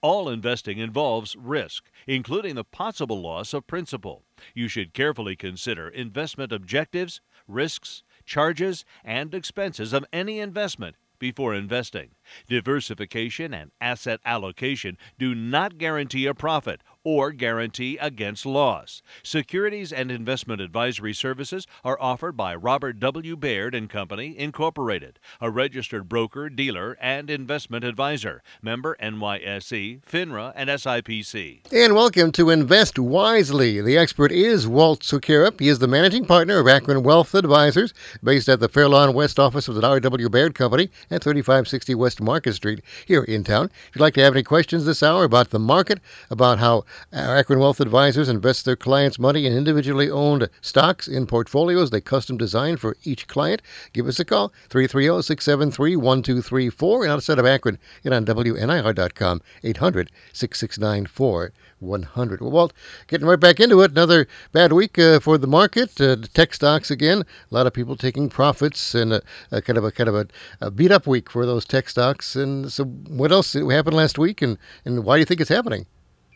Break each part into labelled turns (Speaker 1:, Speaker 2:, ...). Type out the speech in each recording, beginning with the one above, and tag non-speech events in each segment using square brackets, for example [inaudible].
Speaker 1: All investing involves risk, including the possible loss of principal. You should carefully consider investment objectives, risks, charges, and expenses of any investment before investing. Diversification and asset allocation do not guarantee a profit or guarantee against loss. Securities and investment advisory services are offered by Robert W. Baird and Company, Incorporated, a registered broker, dealer, and investment advisor. Member NYSE, FINRA, and SIPC.
Speaker 2: And welcome to Invest Wisely. The expert is Walt Sukerup. He is the managing partner of Akron Wealth Advisors, based at the Fairlawn West office of the R.W. Baird Company at 3560 West Market Street here in town. If you'd like to have any questions this hour about the market, about how Akron Wealth Advisors invest their clients' money in individually owned stocks in portfolios they custom design for each client, give us a call 330 673 1234 and outside of Akron, get on WNIR.com 800 6694 100. Well, Walt, getting right back into it. Another bad week uh, for the market. Uh, tech stocks again. A lot of people taking profits and a, a kind of a kind of a, a, beat up week for those tech stocks. And so, what else happened last week, and, and why do you think it's happening?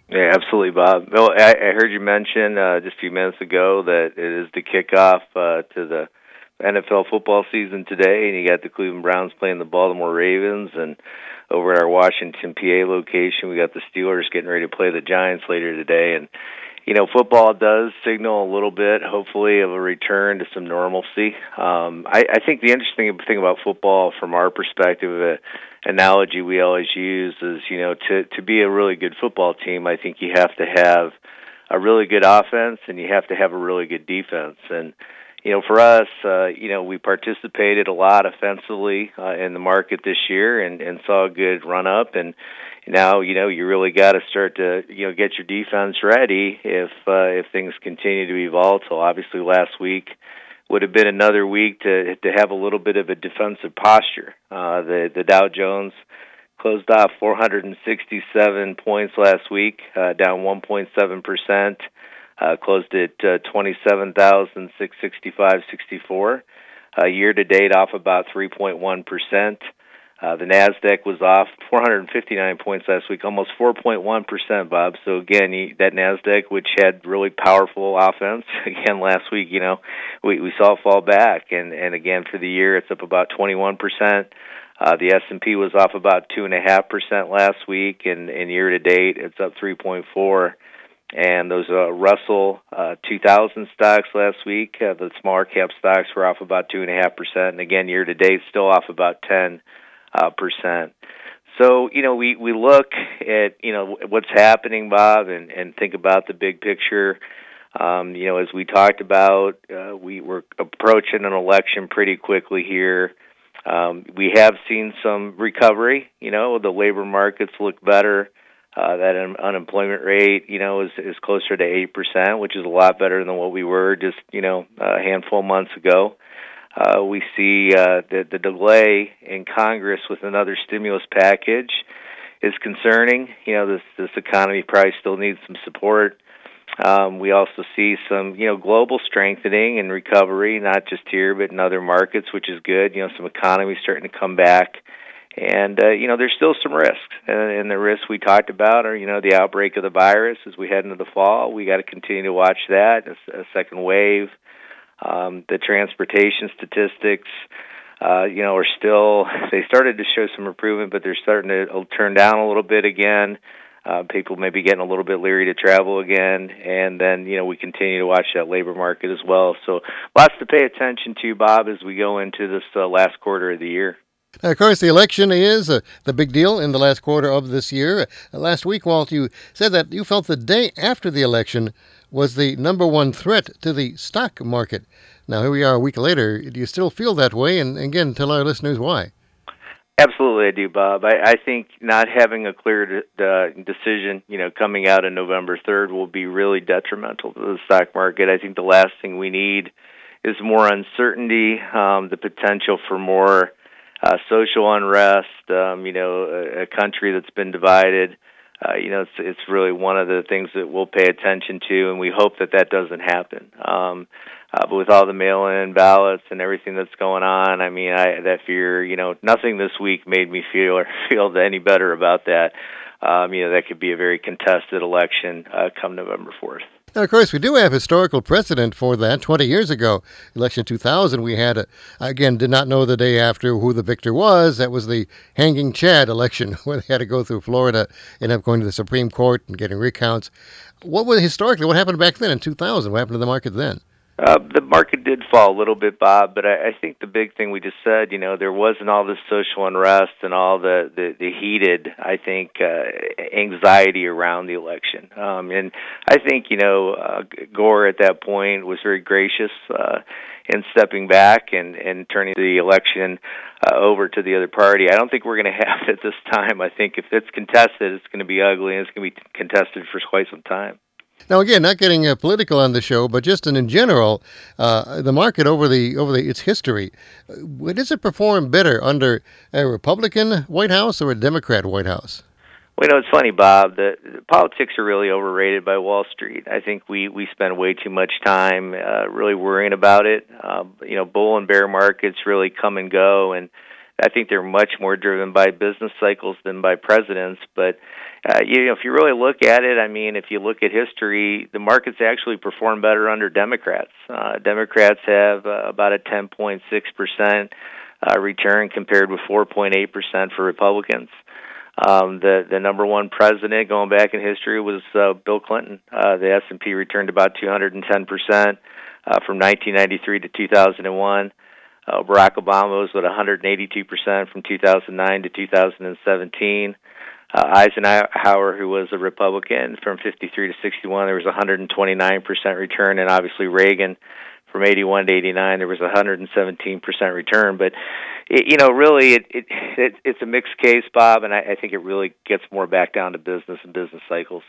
Speaker 3: Yeah, absolutely, Bob. Well, I, I heard you mention uh, just a few minutes ago that it is the kickoff uh, to the NFL football season today, and you got the Cleveland Browns playing the Baltimore Ravens, and over at our Washington, PA location, we got the Steelers getting ready to play the Giants later today, and you know, football does signal a little bit, hopefully, of a return to some normalcy. Um, I, I think the interesting thing about football, from our perspective, uh, analogy we always use is, you know, to to be a really good football team, I think you have to have a really good offense and you have to have a really good defense. And you know, for us, uh, you know, we participated a lot offensively uh, in the market this year and and saw a good run up and now you know you really got to start to you know get your defense ready if uh, if things continue to be volatile. Obviously, last week would have been another week to to have a little bit of a defensive posture. Uh, the the Dow Jones closed off 467 points last week, uh, down 1.7 percent. Uh, closed at uh, 27,665.64. Uh, year to date, off about 3.1 percent. Uh, the Nasdaq was off 459 points last week, almost 4.1 percent, Bob. So again, that Nasdaq, which had really powerful offense, [laughs] again last week, you know, we we saw it fall back, and and again for the year, it's up about 21 percent. Uh, the S and P was off about two and a half percent last week, and and year to date, it's up 3.4. And those uh, Russell uh, 2000 stocks last week, uh, the smaller cap stocks were off about two and a half percent, and again year to date, still off about 10 uh, percent. So you know, we we look at you know what's happening, Bob, and and think about the big picture. Um, you know, as we talked about, uh, we were approaching an election pretty quickly here. Um, we have seen some recovery. You know, the labor markets look better. Uh, that un- unemployment rate, you know, is is closer to eight percent, which is a lot better than what we were just you know a handful of months ago. Uh, we see uh, that the delay in Congress with another stimulus package is concerning. You know, this this economy probably still needs some support. Um, we also see some, you know, global strengthening and recovery, not just here but in other markets, which is good. You know, some economies starting to come back, and uh, you know, there's still some risks. And, the risks we talked about are, you know, the outbreak of the virus as we head into the fall. We got to continue to watch that. A, a second wave um, the transportation statistics, uh, you know, are still [laughs] they started to show some improvement, but they're starting to uh, turn down a little bit again. Uh, people may be getting a little bit leery to travel again, and then you know we continue to watch that labor market as well. So lots to pay attention to, Bob, as we go into this uh, last quarter of the year.
Speaker 2: Now, of course, the election is uh, the big deal in the last quarter of this year. Uh, last week, Walt, you said that you felt the day after the election was the number one threat to the stock market. Now, here we are a week later. Do you still feel that way? And again, tell our listeners why.
Speaker 3: Absolutely, I do, Bob. I, I think not having a clear de- decision, you know, coming out in November 3rd will be really detrimental to the stock market. I think the last thing we need is more uncertainty, um, the potential for more uh, social unrest. Um, you know, a, a country that's been divided. Uh, you know, it's it's really one of the things that we'll pay attention to, and we hope that that doesn't happen. Um, uh, but with all the mail-in ballots and everything that's going on, I mean, I that fear, you know, nothing this week made me feel or [laughs] feel any better about that. Um, you know, that could be a very contested election uh, come November fourth.
Speaker 2: Now, of course, we do have historical precedent for that. 20 years ago, election 2000, we had, a, again, did not know the day after who the victor was. That was the hanging Chad election, [laughs] where they had to go through Florida, end up going to the Supreme Court and getting recounts. What was historically, what happened back then in 2000? What happened to the market then?
Speaker 3: Uh, the market did fall a little bit, Bob, but I, I think the big thing we just said, you know, there wasn't all this social unrest and all the the, the heated, I think, uh, anxiety around the election. Um, and I think, you know, uh, Gore at that point was very gracious uh, in stepping back and and turning the election uh, over to the other party. I don't think we're going [laughs] to have it this time. I think if it's contested, it's going to be ugly and it's going to be contested for quite some time.
Speaker 2: Now, again, not getting uh, political on the show, but just in, in general, uh, the market over the over the, its history, uh, does it perform better under a Republican White House or a Democrat White House?
Speaker 3: Well, you know, it's funny, Bob. The, the politics are really overrated by Wall Street. I think we we spend way too much time uh, really worrying about it. Uh, you know, bull and bear markets really come and go, and I think they're much more driven by business cycles than by presidents. But uh, you know, if you really look at it, I mean, if you look at history, the markets actually perform better under Democrats. Uh, Democrats have uh, about a 10.6 percent uh, return compared with 4.8 percent for Republicans. Um, the the number one president going back in history was uh, Bill Clinton. Uh, the S and P returned about 210 percent uh, from 1993 to 2001. Uh, Barack Obama was at 182 percent from 2009 to 2017 uh, Eisenhower, who was a Republican from 53 to 61, there was 129 percent return, and obviously Reagan from 81 to 89, there was 117 percent return. But it, you know, really, it, it, it it's a mixed case, Bob, and I, I think it really gets more back down to business and business cycles.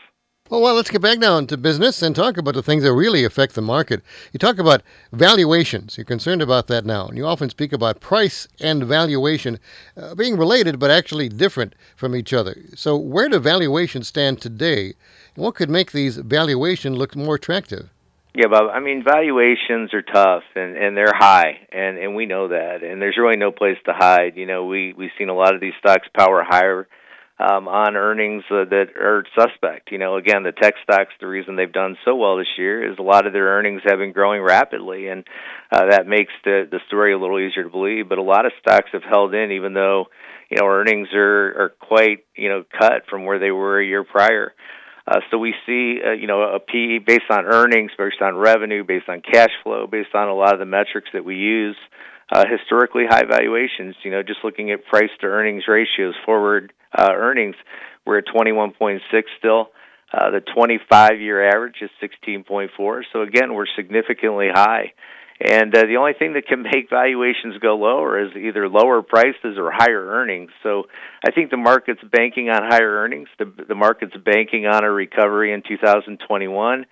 Speaker 2: Well, well, let's get back now to business and talk about the things that really affect the market. You talk about valuations. You're concerned about that now. And you often speak about price and valuation uh, being related but actually different from each other. So, where do valuations stand today? And what could make these valuations look more attractive?
Speaker 3: Yeah, Bob. I mean, valuations are tough and and they're high, and and we know that. And there's really no place to hide. You know, we we've seen a lot of these stocks power higher um, on earnings uh, that are suspect. You know, again, the tech stocks, the reason they've done so well this year is a lot of their earnings have been growing rapidly, and uh, that makes the the story a little easier to believe. But a lot of stocks have held in, even though you know earnings are are quite you know cut from where they were a year prior. Uh, so we see, uh, you know, a PE based on earnings, based on revenue, based on cash flow, based on a lot of the metrics that we use. Historically high valuations, you know, just looking at price to earnings ratios, forward uh, earnings, we're at 21.6 still. Uh, the 25 year average is 16.4. So again, we're significantly high. And uh, the only thing that can [laughs] make valuations go lower is either lower prices or higher earnings. So I think the market's banking on higher earnings. The, the market's banking on a recovery in 2021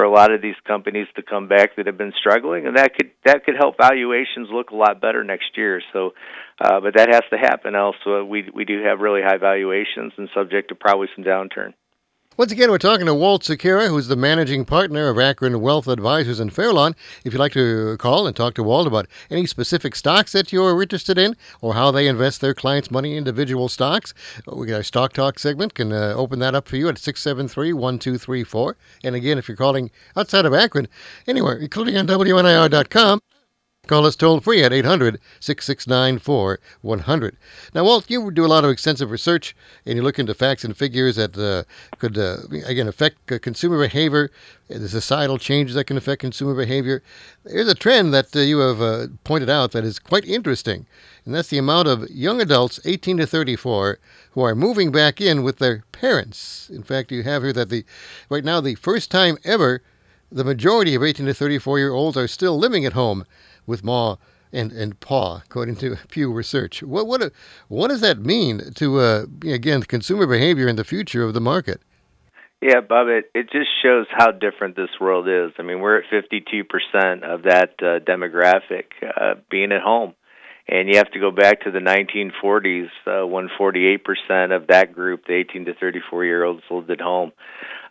Speaker 3: for a lot of these companies to come back that have been struggling, and that could that could help valuations look a lot better next year. So, uh, but that has to happen. Also, we we do have really high valuations and subject to probably some downturn.
Speaker 2: Once again, we're talking to Walt Secura, who's the managing partner of Akron Wealth Advisors in Fairlawn. If you'd like to call and talk to Walt about any specific stocks that you're interested in or how they invest their clients' money in individual stocks, we got our Stock Talk segment. Can uh, open that up for you at 673 1234. And again, if you're calling outside of Akron, anywhere, including on WNIR.com, Call us toll free at 800 669 4100. Now, Walt, you do a lot of extensive research and you look into facts and figures that uh, could, uh, again, affect uh, consumer behavior, the societal changes that can affect consumer behavior. There's a trend that uh, you have uh, pointed out that is quite interesting, and that's the amount of young adults 18 to 34 who are moving back in with their parents. In fact, you have here that the right now, the first time ever, the majority of 18 to 34 year olds are still living at home with Ma and, and paw, according to [laughs] Pew Research. What what what does that mean to uh, again consumer behavior in the future of the market?
Speaker 3: Yeah, Bob, it, it just shows how different this world is. I mean, we're at 52% of that uh, demographic uh, being at home. And you have to go back to the 1940s uh, when 48% of that group, the 18 to 34 year olds, lived at home.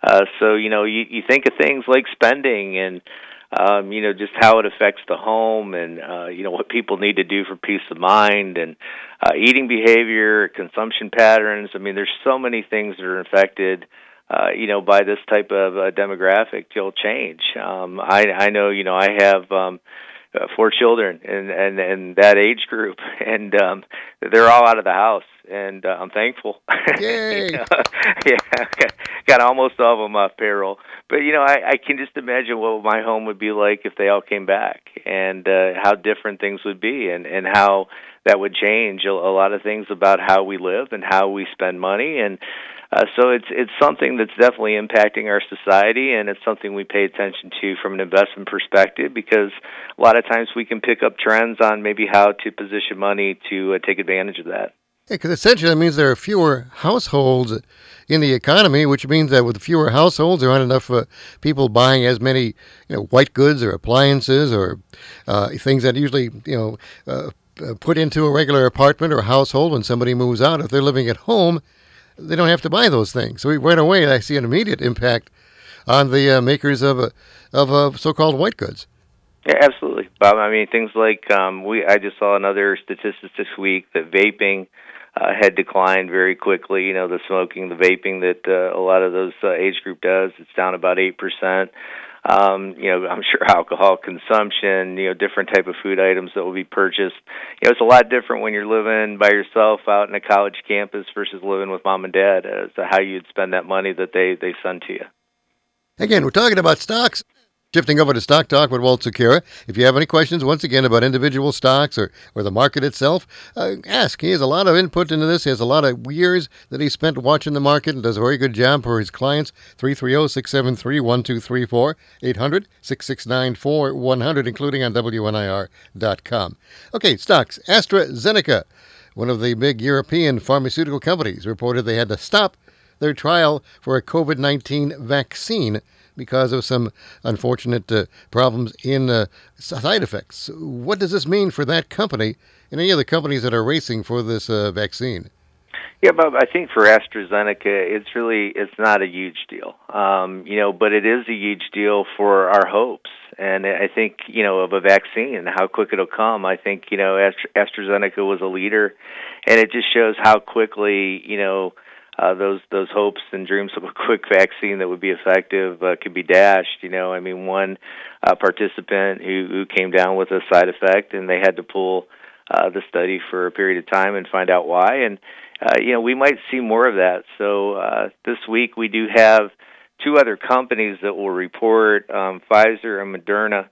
Speaker 3: Uh, so, you know, you, you think of things like spending and, um, you know, just how it affects the home and, uh, you know, what people need to do for peace of mind and uh, eating behavior, consumption patterns. I mean, there's so many things that are affected uh, you know, by this type of uh, demographic, you'll change. Um, I I know, you know, I have um, uh, four children and and and that age group, [laughs] and um, they're all out of the house, and uh, I'm thankful. [laughs]
Speaker 2: Yay! [laughs]
Speaker 3: yeah, got almost all of them off payroll, but you know, I, I can just imagine what my home would be like if they all came back, and uh, how different things would be, and and how that would change a, a lot of things about how we live and how we spend money and uh, so it's it's something that's definitely impacting our society, and it's something we pay attention to from an investment perspective because a lot of times we can pick up trends on maybe how to position money to uh, take advantage of that.
Speaker 2: Because essentially that means there are fewer households in the economy, which means that with fewer households, there aren't enough uh, people buying as many, you know, white goods or appliances or uh, things that usually, you know, uh, uh, put into a regular apartment or household when somebody moves out. If they're living at home, they don't have to buy those things. So right away, I see an immediate impact on the uh, makers of uh, of so-called white goods.
Speaker 3: Yeah, absolutely, Bob. I mean, things like um, we. I just saw another statistic this week that vaping uh, had declined very quickly. You know, the smoking, the vaping that uh, a lot of those uh, age group does, it's down about eight percent um, you know, I'm sure [laughs] alcohol consumption, you know, different type of food items that will be purchased. You know, it's a lot different when you're living by yourself out in a college campus versus living with mom and dad as to how you'd spend that money that they they send to you.
Speaker 2: Again, we're talking about stocks. Shifting over to Stock Talk with Walt Secura. If you have any questions, once again, about individual stocks or, or the market itself, uh, ask. He has a lot of input into this. He has a lot of years that he spent watching the market and does a very good job for his clients. 330 673 1234 800 669 4100, including on WNIR.com. Okay, stocks. AstraZeneca, one of the big European pharmaceutical companies, reported they had to stop their trial for a COVID 19 vaccine because of some unfortunate uh, problems in uh, side effects. What does this mean for that company and any other companies that are racing for this uh, vaccine?
Speaker 3: Yeah, Bob. I think for AstraZeneca, it's really it's not a huge deal, um, you know, but it is a huge deal for our hopes. And I think you know of a vaccine and how quick it'll come. I think you know AstraZeneca was a leader, and it just shows how quickly you know uh, those those hopes and dreams of a quick vaccine that would be effective uh, could be dashed. You know, I mean, one uh, participant who who came down with a side effect, and they had to pull uh, the study for a period of time and find out why. And uh, you know, we might see more of that. So uh, this week we do have two other companies that will report: um, Pfizer and Moderna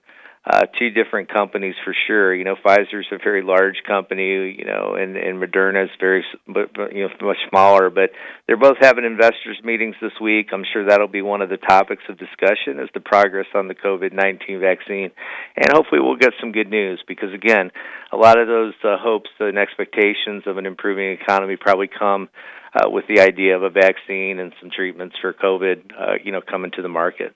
Speaker 3: uh, two different companies for sure. You know, Pfizer's a very large company, you know, and and Moderna's very, but, but you know, much smaller. But they're both having investors meetings this week. I'm sure that'll be one of the topics of discussion is the progress on the COVID-19 vaccine, and hopefully we'll get some good news because again, a lot of those uh, hopes and expectations of an improving economy probably come. Uh, with the idea of a vaccine and some treatments for COVID, uh, you know, coming to the market.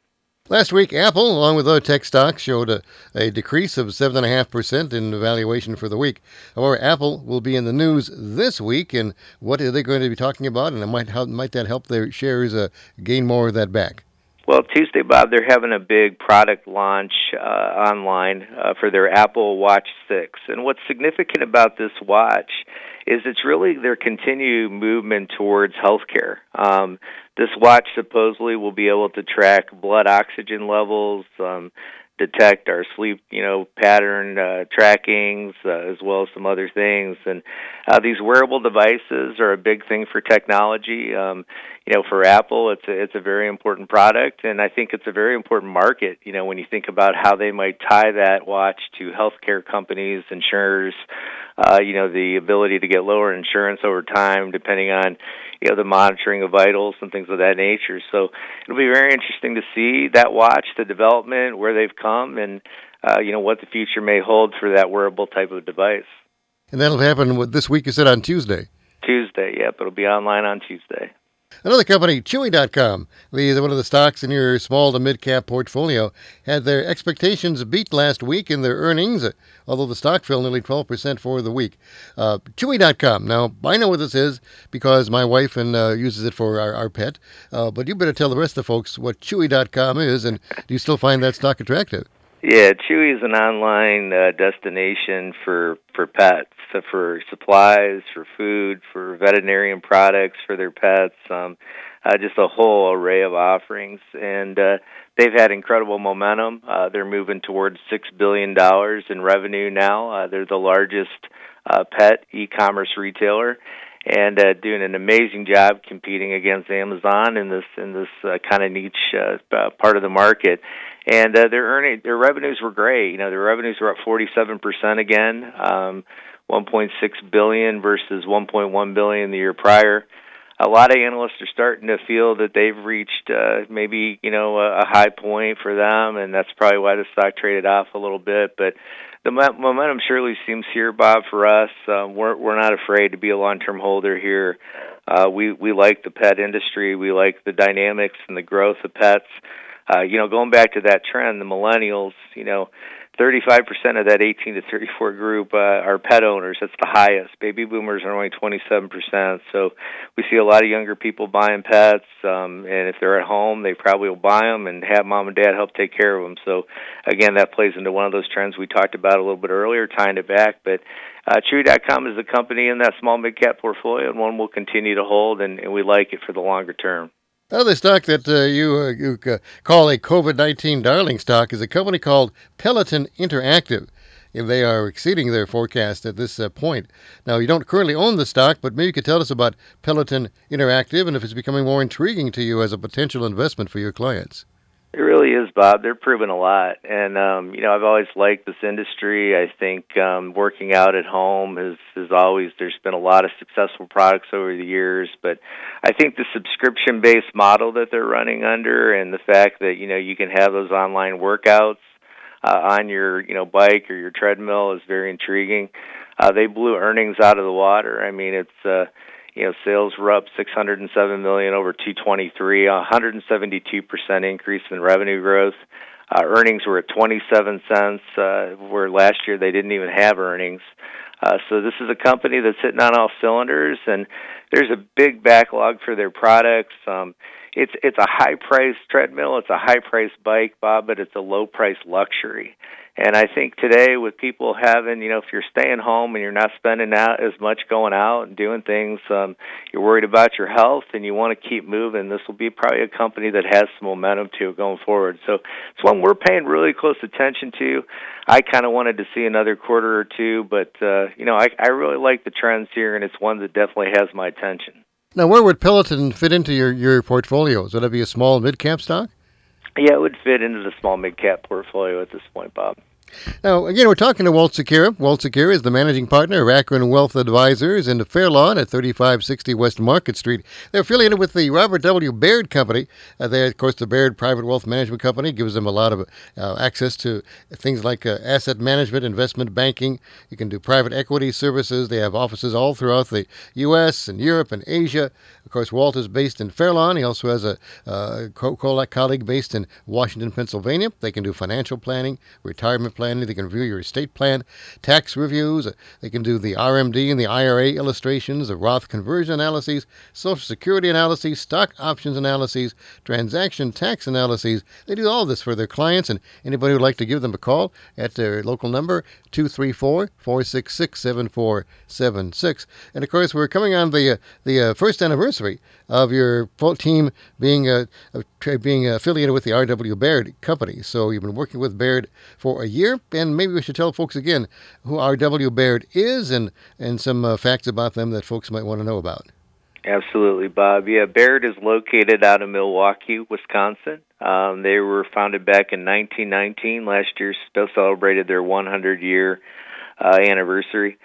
Speaker 2: Last week, Apple, along with other tech stocks, showed a, a decrease of 7.5% in valuation for the week. However, Apple will be in the news this week, and what are they going to be talking about, and might, how might that help their shares uh, gain more of that back?
Speaker 3: Well, Tuesday, Bob, they're having a big product launch uh, online uh, for their Apple Watch 6. And what's significant about this watch is it's really their continued movement towards healthcare. Um, this watch supposedly will be able to track blood oxygen levels, um, detect our sleep, you know, pattern uh, trackings, uh, as well as some other things. And uh, these wearable devices are a big thing for technology. Um, you know, for Apple, it's a, it's a very important product, and I think it's a very important market. You know, when you think about how they might tie that watch to healthcare companies, insurers, uh, you know, the ability to get lower insurance over time, depending on you know the monitoring of vitals and things of that nature. So it'll be very interesting to see that watch, the development, where they've come, and uh, you know, what the future may hold for that wearable type of device.
Speaker 2: And that'll happen this week, you said, on Tuesday.
Speaker 3: Tuesday, yep. It'll be online on Tuesday.
Speaker 2: Another company, Chewy.com, the, one of the stocks in your small to mid cap portfolio, had their expectations beat last week in their earnings, although the stock fell nearly 12% for the week. Uh, Chewy.com. Now, I know what this is because my wife and uh, uses it for our, our pet, uh, but you better tell the rest of the folks what Chewy.com is, and do you still find that stock attractive?
Speaker 3: Yeah, Chewy is an online uh, destination for for pets, for supplies, for food, for veterinarian products for their pets. Um, uh, just a whole array of offerings, and uh, they've had incredible momentum. Uh, they're moving towards six billion dollars in revenue now. Uh, they're the largest uh, pet e-commerce retailer, and uh, doing an amazing job competing against Amazon in this in this uh, kind of niche uh, uh, part of the market. And uh, their earning their revenues were great. You know, their revenues were up 47% again, um, 1.6 billion versus 1.1 billion the year prior. A lot of analysts are starting to feel that they've reached uh, maybe you know a, high point for them, and that's probably why the stock traded off a little bit. But the momentum surely seems here, Bob, for us. Um, we're we're not afraid to be a long-term holder here. Uh, we we like the pet industry. We like the dynamics and the growth of pets. Uh, you know, going back to that trend, the millennials, you know, 35% of that 18 to 34 group uh, are pet owners. That's the highest. Baby boomers are only 27%. So we see a lot of younger people buying pets, um, and if they're at home, they probably will buy them and have mom and dad help take care of them. So again, that plays into one of those trends we talked about a little bit earlier, tying it back. But uh, Chewy.com is a company in that small mid cap portfolio, and one we'll continue to hold, and, and we like it for the longer term.
Speaker 2: Another stock that uh, you, uh, you uh, call a COVID 19 darling stock is a company called Peloton Interactive. And they are exceeding their forecast at this uh, point. Now, you don't currently own the stock, but maybe you could tell us about Peloton Interactive and if it's becoming more intriguing to you as a potential investment for your clients.
Speaker 3: It really is, Bob. They're proving a lot, and um, you know I've always liked this industry. I think um, working out at home has has always there's been a lot of successful products over the years, but I think the subscription based model that they're running under, and the fact that you know you can have those online workouts uh, on your you know bike or your treadmill is very intriguing. Uh, they blew earnings out of the water. I mean, it's uh, you know, sales were up 607 million over 223, 172 percent increase in revenue growth. Uh, earnings were at 27 cents, uh, where last year they didn't even have earnings. Uh, so this is a company that's hitting on all cylinders, and there's a big backlog for their products. Um, it's it's a high price treadmill, it's a high price bike, Bob, but it's a low price luxury. And I think today, with people having, you know, if you're staying home and you're not spending out as much going out and doing things, um, you're worried about your health and you want to keep moving. This will be probably a company that has some momentum to going forward. So it's one we're paying really close attention to. I kind of wanted to see another quarter or two, but uh, you know, I, I really like the trends here, and it's one that definitely has my attention.
Speaker 2: Now, where would Peloton fit into your your portfolios? Would it be a small mid cap stock?
Speaker 3: Yeah, it would fit into the small mid cap portfolio at this point, Bob.
Speaker 2: Now, again, we're talking to Walt Secura. Walt Secura is the managing partner of Akron Wealth Advisors in the Fair Lawn at 3560 West Market Street. They're affiliated with the Robert W. Baird Company. Uh, they, of course, the Baird Private Wealth Management Company gives them a lot of uh, access to things like uh, asset management, investment banking. You can do private equity services. They have offices all throughout the U.S. and Europe and Asia. Of course, Walt is based in Fair Lawn. He also has a uh, co- colleague based in Washington, Pennsylvania. They can do financial planning, retirement planning. They can review your estate plan, tax reviews. They can do the RMD and the IRA illustrations, the Roth conversion analyses, Social Security analyses, stock options analyses, transaction tax analyses. They do all this for their clients, and anybody who would like to give them a call at their local number, 234 466 7476. And of course, we're coming on the, uh, the uh, first anniversary of your team being, uh, being affiliated with the R.W. Baird company. So you've been working with Baird for a year, and maybe we should tell folks again who R.W. Baird is and, and some uh, facts about them that folks might want to know about.
Speaker 3: Absolutely, Bob. Yeah, Baird is located out of Milwaukee, Wisconsin. Um, they were founded back in 1919. Last year, still celebrated their 100 year uh, anniversary.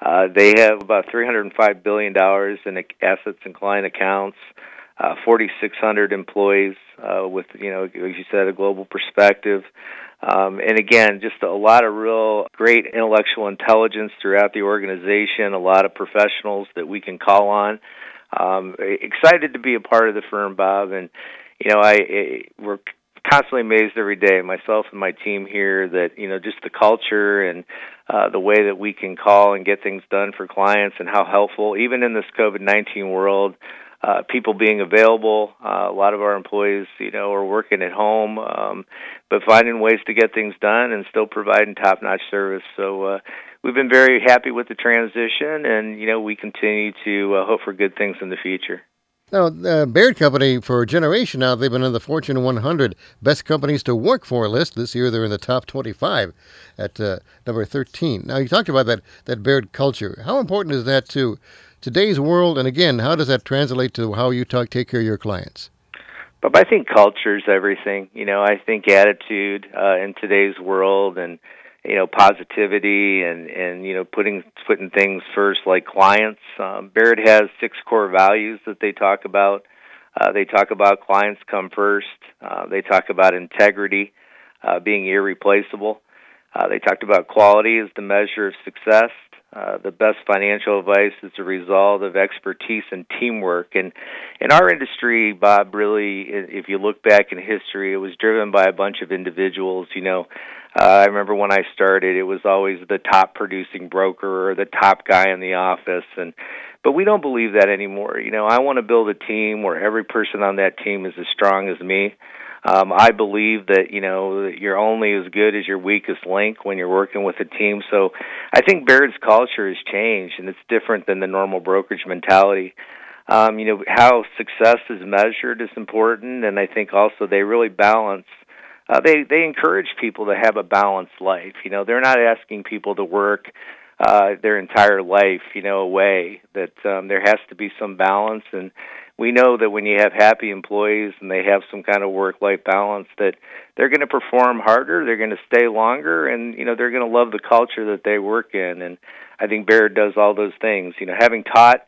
Speaker 3: Uh, they have about 305 billion dollars in assets and client accounts. Uh, 4,600 employees uh, with, you know, as you said, a global perspective. Um, and again, just a lot of real great intellectual intelligence throughout the organization, a lot of professionals that we can call on. Um, excited to be a part of the firm, Bob, and you know, I, I we're constantly amazed every day, myself and my team here, that you know just the culture and uh, the way that we can call and get things done for clients, and how helpful, even in this COVID nineteen world, uh, people being available. Uh, a lot of our employees, you know, are working at home, um, but finding ways to get things done and still providing top-notch service. So uh, we've been very happy with the transition, and you know, we continue to uh, hope for good things in the future.
Speaker 2: Now, the Baird Company, for a generation now, they've been in the Fortune 100 Best Companies to Work For list. This year, they're in the top 25 at uh, number 13. Now, you talked about that, that Baird culture. How important is that to today's world? And again, how does that translate to how you talk, take care of your clients?
Speaker 3: But I think culture is everything. You know, I think attitude uh, in today's world and you know positivity and and you know putting putting things first like clients. Um, Baird has six core values that they talk about. Uh, they talk about clients come first. Uh, they talk about integrity, uh, being irreplaceable. Uh, they talked about quality as the measure of success. Uh, the best financial advice is a result of expertise and teamwork. And in our industry, Bob, really, if you look back in history, it was driven by a bunch of individuals. You know, uh, I remember when I started, it was always the top producing broker or the top guy in the office, and but we don't believe that anymore. You know, I want to build a team where every person on that team is as strong as me. Um, I believe that you know you're only as good as your weakest link when you're working with a team. So I think Baird's culture has changed, and it's different than the normal brokerage mentality. Um, you know how success is measured is important, and I think also they really balance. Uh, they they encourage people to have a balanced life. You know, they're not asking people to work uh, their entire life, you know, away. That um, there has to be some balance, and we know that when you have happy employees and they have some kind of work life balance that they're going to perform harder they're going to stay longer and you know they're going to love the culture that they work in. And i think baird does all those things. You know having taught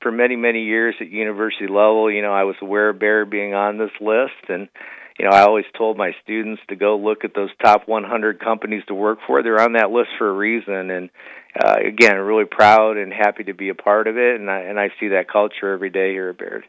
Speaker 3: for many many years at university level you know i was aware of baird being on this list. And you know i always told my students to go look at those top 100 companies to work for. They're on that list for a reason. And uh, again, really proud and happy to be a part of it, and I, and I see that culture every day here at Baird.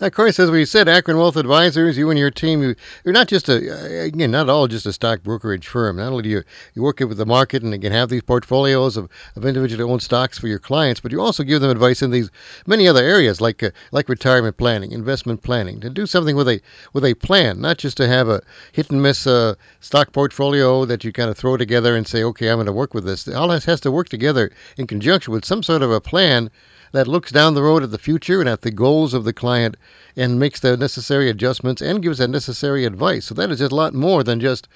Speaker 2: Of course, as we said, Akron Wealth Advisors, you and your team, you, are not just a, again, not all just a stock brokerage firm. Not only do you, you work with the market and you can have these portfolios of, of individually owned stocks for your clients, but you also give them advice in these many other areas like uh, like retirement planning, investment planning, to do something with a with a plan, not just to have a hit and miss uh, stock portfolio that you kind of throw together and say, okay, I'm going to work with this. All this has to work together in conjunction with some sort of a plan that looks down the road at the future and at the goals of the client and makes the necessary adjustments and gives that necessary advice. So that is just a lot more than just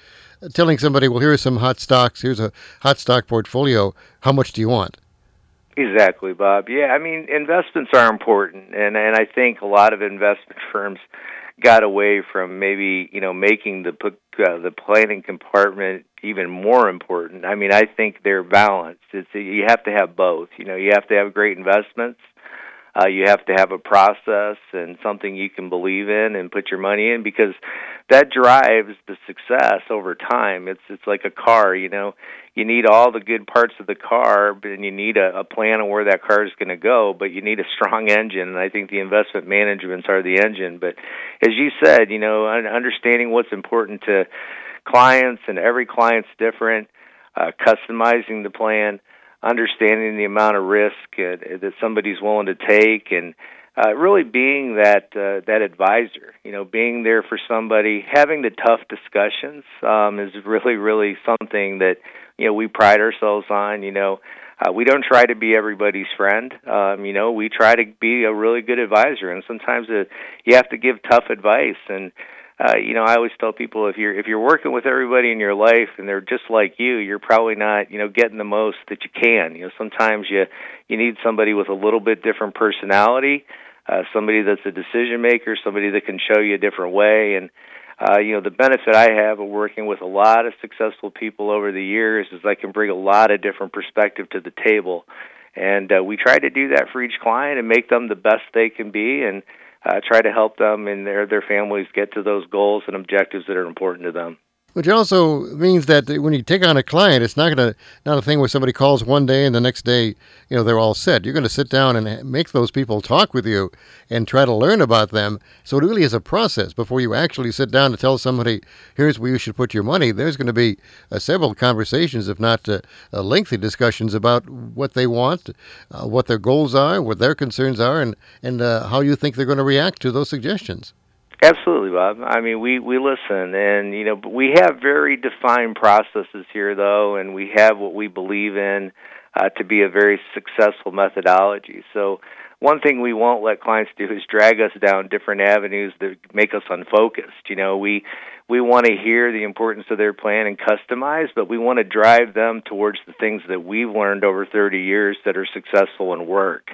Speaker 2: telling somebody, well, here are some hot stocks, here's a hot stock portfolio. How much do you want?
Speaker 3: Exactly, Bob. Yeah, I mean, investments are important, and and I think a lot of investment [laughs] firms got away from maybe you know making the uh, the planning compartment even more important. I mean, I think they're balanced. It's you have to have both. You know, you have to have great investments. Uh, you have to have a process and something you can believe in and put your money in because that drives the success over time. It's it's like a car, you know you need all the good parts of the car, and you need a, a plan on where that car is going to go. But you need a strong engine, and I think the investment managements are the engine. But as you said, you know, understanding what's important to clients, and every client's different. Uh, customizing the plan, understanding the amount of risk uh, that somebody's willing to take, and uh, really being that uh, that advisor, you know, being there for somebody, having the tough discussions um, is really, really something that you know we pride ourselves on. You know, uh, we don't try to be everybody's friend. Um, you know, we try to be a really good advisor, and sometimes uh, you have to give tough advice. And uh, you know, I always tell people if you're if you're working with everybody in your life and they're just like you, you're probably not you know getting the most that you can. You know, sometimes you you need somebody with a little bit different personality. Uh, somebody that's a decision maker, somebody that can show you a different way, and uh, you know, the benefit I have of working with a lot of successful people over the years is I can bring a lot of different perspective to the table. And uh, we try to do that for each client and make them the best they can be and uh, try to help them and their, their families get to those goals and objectives that are important to them.
Speaker 2: Which also means that when you take on a client, it's not gonna not a thing where somebody calls one day and the next day, you know, they're all set. You're to sit down and make those people talk with you and try to learn about them. So it really is a process before you actually sit down to tell somebody, "Here's where you should put your money." There's going to be uh, several conversations, if not uh, uh, lengthy discussions, about what they want, uh, what their goals are, what their concerns are, and and uh, how you think they're going to react to those suggestions.
Speaker 3: Absolutely, Bob. I mean, we we listen, and you know, we have very defined processes here, though, and we have what we believe in uh, to be a very successful methodology. So, one thing we won't let clients do is drag us down different avenues that make us unfocused. You know, we we want to hear the importance of their plan and customize, but we want to drive them towards the things that we've learned over 30 years that are successful and work.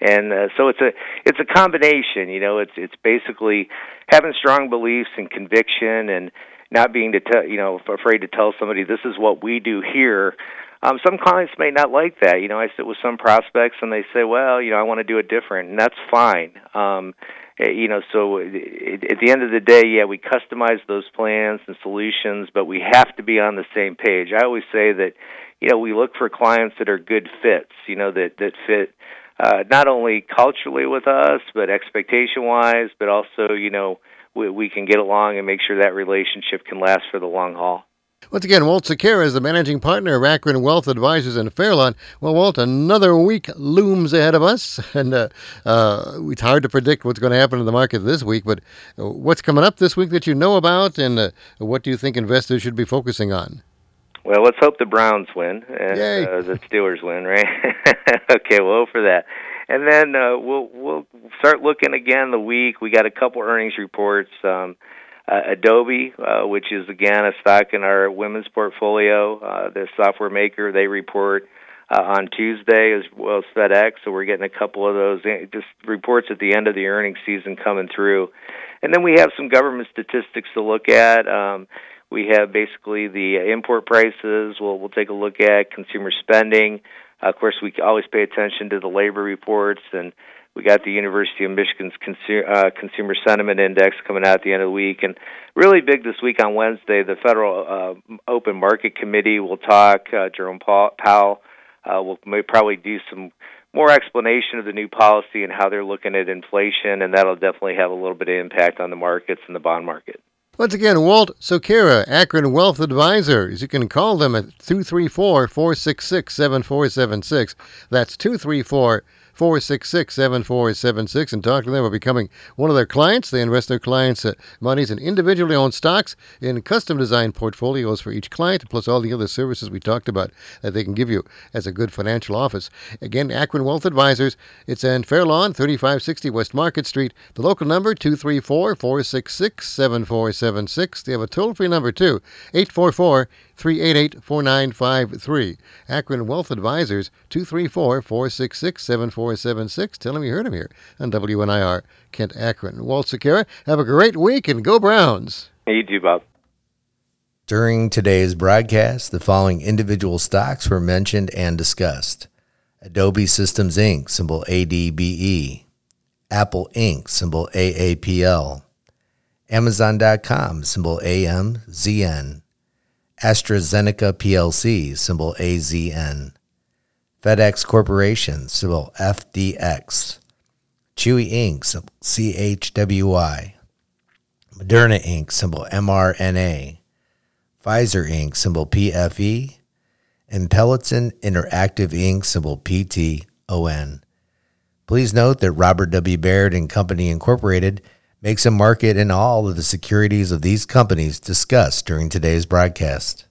Speaker 3: And uh, so it's a it's a combination. You know, it's it's basically having strong beliefs and conviction and not being to tell you know afraid to tell somebody this is what we do here um, some clients may not like that. You know, I sit with some prospects and they say, "Well, you know, I want to do it different," and that's fine. Um, eh, you know, so at the end of the day, yeah, we customize those plans and solutions, but we have to be on the same page. I always say that, you know, we look for clients that are good fits. You know, that that fit uh, not only culturally with us, but expectation wise, but also, you know, we, we can get along and make sure that relationship can last for the long haul.
Speaker 2: Once again, Walt Sequeira is the managing partner of Akron Wealth Advisors in Fairlawn. Well, Walt, another week looms ahead of us, [laughs] and uh, uh, it's hard to predict what's going to happen in the market this week. But uh, what's coming up this week that you know about, and uh, what do you think investors should be focusing on?
Speaker 3: Well, let's hope the Browns win and uh, the Steelers win, right? [laughs] okay, well, for that. And then uh, we'll we'll start looking again the week. We got a couple earnings reports. Um, uh, Adobe, uh, which is again a stock in our women's portfolio, uh, the software maker. They report uh, on Tuesday as well as FedEx, so we're getting a couple of those eh, just reports at the end of the earnings season coming through, and then we have some government statistics to look at. Um, we have basically the import prices. We'll we'll take a look at consumer spending. Uh, of course, we always pay attention to the labor reports and we got the University of Michigan's Consumer, uh, Consumer Sentiment Index coming out at the end of the week, and really big this week on Wednesday. The Federal uh, Open Market Committee will talk. Uh, Jerome Powell uh, will may probably do some more explanation of the new policy and how they're looking at inflation, and that'll definitely have a little bit of impact on the markets and the bond market.
Speaker 2: Once again, Walt Sequeira, Akron Wealth Advisors. You can call them at 234 466 7476. That's 234 466 7476 and talk to them about becoming one of their clients. They invest their clients' uh, monies in individually owned stocks in custom designed portfolios for each client, plus all the other services we talked about that they can give you as a good financial office. Again, Akron Wealth Advisors. It's in Fairlawn, 3560 West Market Street. The local number, 234 466 7476. They have a toll free number, too, 844 388 4953. Akron Wealth Advisors, 234 466 7476. Tell him you heard him here on WNIR Kent Akron. Walt Sequeira, have a great week and go Browns.
Speaker 3: Hey, you too, Bob.
Speaker 4: During today's broadcast, the following individual stocks were mentioned and discussed Adobe Systems Inc., symbol ADBE, Apple Inc., symbol AAPL, Amazon.com, symbol AMZN. AstraZeneca plc, symbol AZN. FedEx Corporation, symbol FDX. Chewy Inc., symbol CHWI. Moderna Inc., symbol mRNA. Pfizer Inc., symbol PFE. And Peloton Interactive Inc., symbol PTON. Please note that Robert W. Baird and Company Incorporated – makes a market in all of the securities of these companies discussed during today's broadcast.